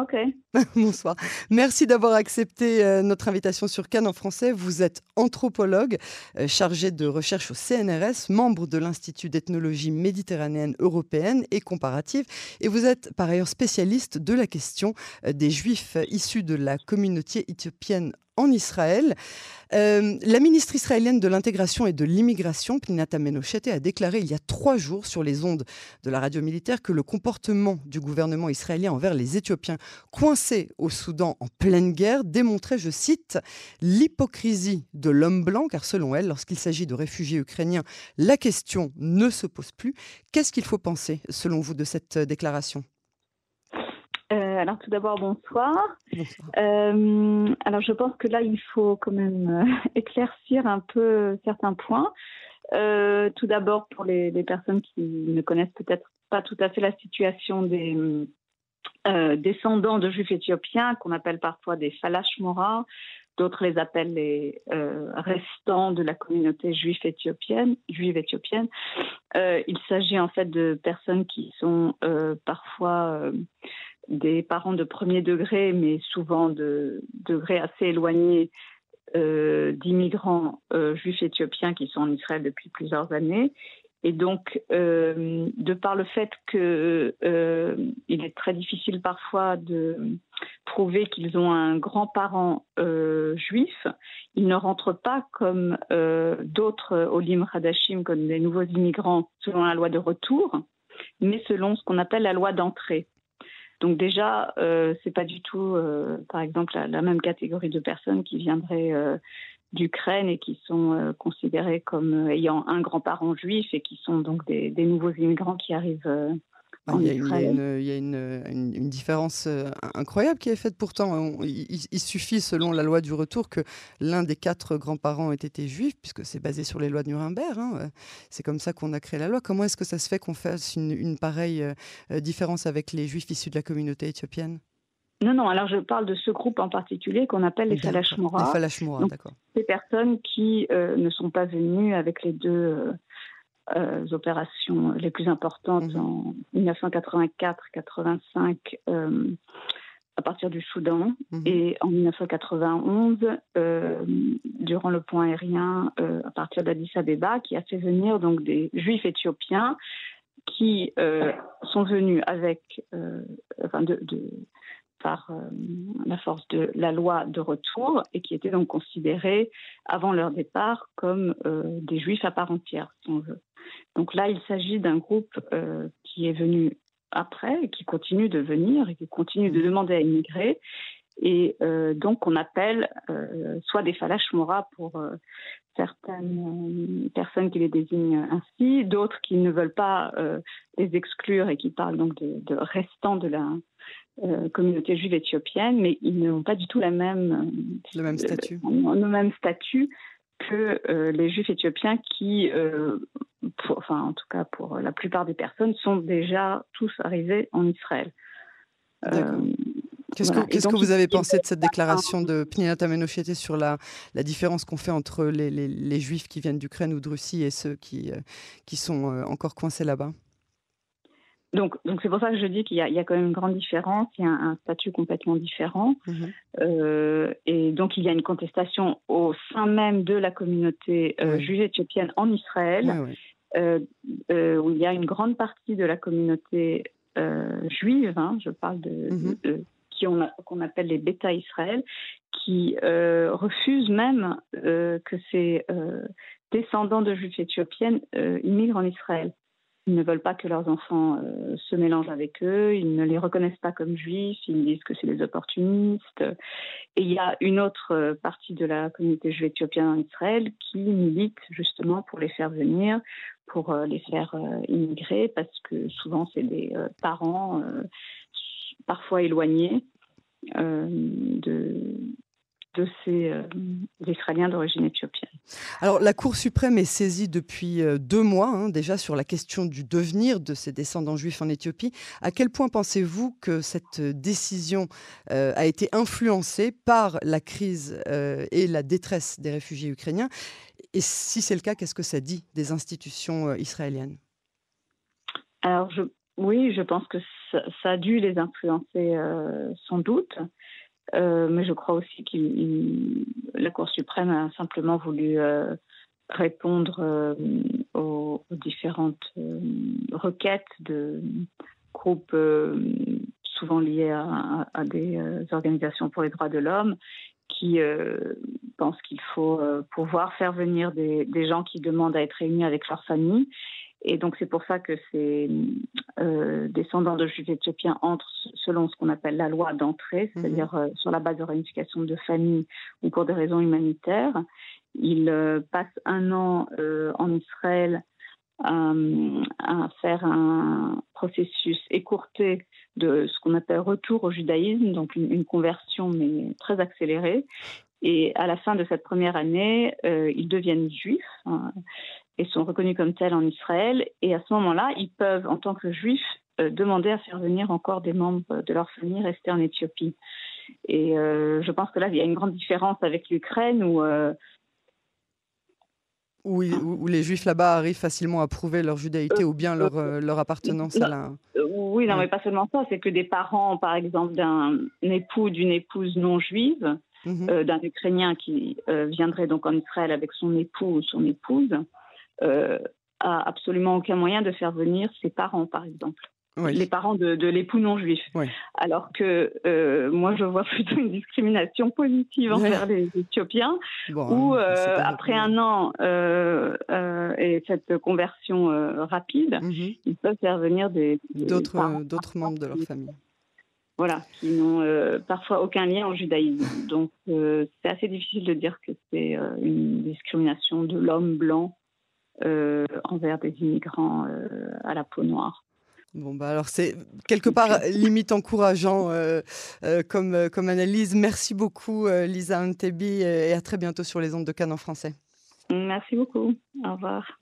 Ok. Bonsoir. Merci d'avoir accepté euh, notre invitation sur Cannes en français. Vous êtes anthropologue, euh, chargé de recherche au CNRS, membre de l'Institut d'ethnologie méditerranéenne européenne et comparative. Et vous êtes par ailleurs spécialiste de la question euh, des Juifs issus de la communauté éthiopienne en Israël. Euh, la ministre israélienne de l'intégration et de l'immigration, Pninata Menochete, a déclaré il y a trois jours sur les ondes de la radio militaire que le comportement du gouvernement israélien envers les Éthiopiens coincés au Soudan en pleine guerre démontrait, je cite, l'hypocrisie de l'homme blanc, car selon elle, lorsqu'il s'agit de réfugiés ukrainiens, la question ne se pose plus. Qu'est-ce qu'il faut penser, selon vous, de cette déclaration? Alors tout d'abord, bonsoir. Euh, alors je pense que là, il faut quand même euh, éclaircir un peu certains points. tout d'abord, pour les, personnes qui ne connaissent peut-être pas tout à fait la situation des descendants de juifs éthiopiens, qu'on appelle parfois des falash mora, d'autres les appellent les restants de la communauté juive éthiopienne. Juive éthiopienne. il s'agit en fait de personnes qui sont parfois des parents de premier degré, mais souvent de degré assez éloigné euh, d'immigrants euh, juifs éthiopiens qui sont en Israël depuis plusieurs années. Et donc, euh, de par le fait qu'il est très difficile parfois de prouver qu'ils ont un grand-parent juif, ils ne rentrent pas comme d'autres Olim Hadashim, comme des nouveaux immigrants, selon la loi de retour, mais selon ce qu'on appelle la loi d'entrée. Donc déjà, euh, c'est pas du tout, euh, par exemple, la, même catégorie de personnes qui viendraient euh, d'Ukraine et qui sont euh, considérées comme ayant un grand-parent juif et qui sont donc des, des nouveaux immigrants qui arrivent il, y a, une, différence euh, incroyable qui est faite pourtant. il, suffit, selon la loi du retour, que l'un des quatre grands-parents ait été juif, puisque c'est basé sur les lois de Nuremberg. Hein, c'est comme ça qu'on a créé la loi. Comment est-ce que ça se fait qu'on fasse une, pareille euh, différence avec les juifs issus de la communauté éthiopienne? Non, non, alors je parle de ce groupe en particulier qu'on appelle les Falashmora. Les Falashmora, d'accord. Ces personnes qui euh, ne sont pas venues avec les deux euh, opérations les plus importantes mhm. en 1984-85 euh, à partir du Soudan mhm. et en 1991 euh, durant le point aérien à partir d'Addis Abeba qui a fait venir donc des juifs éthiopiens qui sont venus avec enfin de, par la force de la loi de retour et qui étaient donc considérés avant leur départ comme des juifs à part entière, si on veut. Donc là, il s'agit d'un groupe euh, qui est venu après, et qui continue de venir et qui continue de demander à immigrer. Et euh, donc, on appelle euh, soit des falash mora pour certaines personnes qui les désignent ainsi, d'autres qui ne veulent pas les exclure et qui parlent donc de, de restants de la communauté juive éthiopienne, mais ils n'ont pas du tout la même, le même statut. le même statut que les juifs éthiopiens qui, euh, enfin en tout cas pour la plupart des personnes, sont déjà tous arrivés en Israël. Euh, qu'est-ce que, vous avez pensé de cette déclaration de Pninata Menochete sur la, la différence qu'on fait entre les, les, les, juifs qui viennent d'Ukraine ou de Russie et ceux qui, qui sont encore coincés là-bas? Donc, donc c'est pour ça que je dis qu'il y, y, a quand même une grande différence, il y a un, statut complètement différent, mhm. euh, et donc il y a une contestation au sein même de la communauté euh, juive éthiopienne en Israël, euh, euh, où il y a une grande partie de la communauté euh, juive, hein, je parle de, on qu'on appelle les bêta Israël, qui refusent même que ces descendants de juifs éthiopiennes immigrent en Israël. Ils ne veulent pas que leurs enfants euh, se mélangent avec eux, ils ne les reconnaissent pas comme juifs, ils disent que c'est des opportunistes. Et il y a une autre euh, partie de la communauté juive éthiopienne en Israël qui milite justement pour les faire venir, pour euh, les faire immigrer, parce que souvent c'est des parents parfois éloignés de, de ces euh, Israéliens d'origine éthiopienne. Alors la Cour suprême est saisie depuis euh, deux mois hein, déjà sur la question du devenir de ces descendants juifs en Éthiopie. À quel point pensez-vous que cette décision euh, a été influencée par la crise et la détresse des réfugiés ukrainiens? Et si c'est le cas, qu'est-ce que ça dit des institutions israéliennes? Alors je, oui, je pense que ça, a dû les influencer sans doute. Mais je crois aussi que la Cour suprême a simplement voulu répondre aux, différentes requêtes de groupes souvent liés à, des organisations pour les droits de l'homme qui pensent qu'il faut pouvoir faire venir des, des, gens qui demandent à être réunis avec leur famille et donc c'est pour ça que ces euh, descendants de juifs éthiopiens entrent selon ce qu'on appelle la loi d'entrée, mhm. c'est-à-dire euh, sur la base de réunification de famille ou pour des raisons humanitaires. Ils euh, passent un an en Israël à faire un processus écourté de ce qu'on appelle retour au judaïsme, donc une, une, conversion mais très accélérée. Et à la fin de cette première année, ils deviennent juifs. Hein, et sont reconnus comme tels en Israël. Et à ce moment-là, ils peuvent, en tant que juifs, euh, demander à faire venir encore des membres de leur famille restés en Éthiopie. Et euh, je pense que là, il y a une grande différence avec l'Ukraine où, euh, où, où, les juifs là-bas arrivent facilement à prouver leur judaïté ou bien leur, leur appartenance à la... Oui, non, mais pas seulement ça, c'est que des parents, par exemple, d'un époux, d'une épouse non juive, mhm. d'un Ukrainien qui viendrait donc en Israël avec son époux ou son épouse, a absolument aucun moyen de faire venir ses parents, par exemple. Les parents de, l'époux non juif. Alors que euh, moi, je vois plutôt une discrimination positive envers les Éthiopiens, où euh, après un an et cette conversion rapide, mhm. ils peuvent faire venir d'autres membres de leur famille. Voilà, qui n'ont parfois aucun lien au judaïsme. Donc, c'est assez difficile de dire que c'est une discrimination de l'homme blanc euh, envers des immigrants euh, à la peau noire. Bon, bah alors c'est quelque part limite encourageant euh, comme, comme analyse. Merci beaucoup Lisa Antebi et à très bientôt sur les ondes de Cannes en français. Merci beaucoup. Au revoir.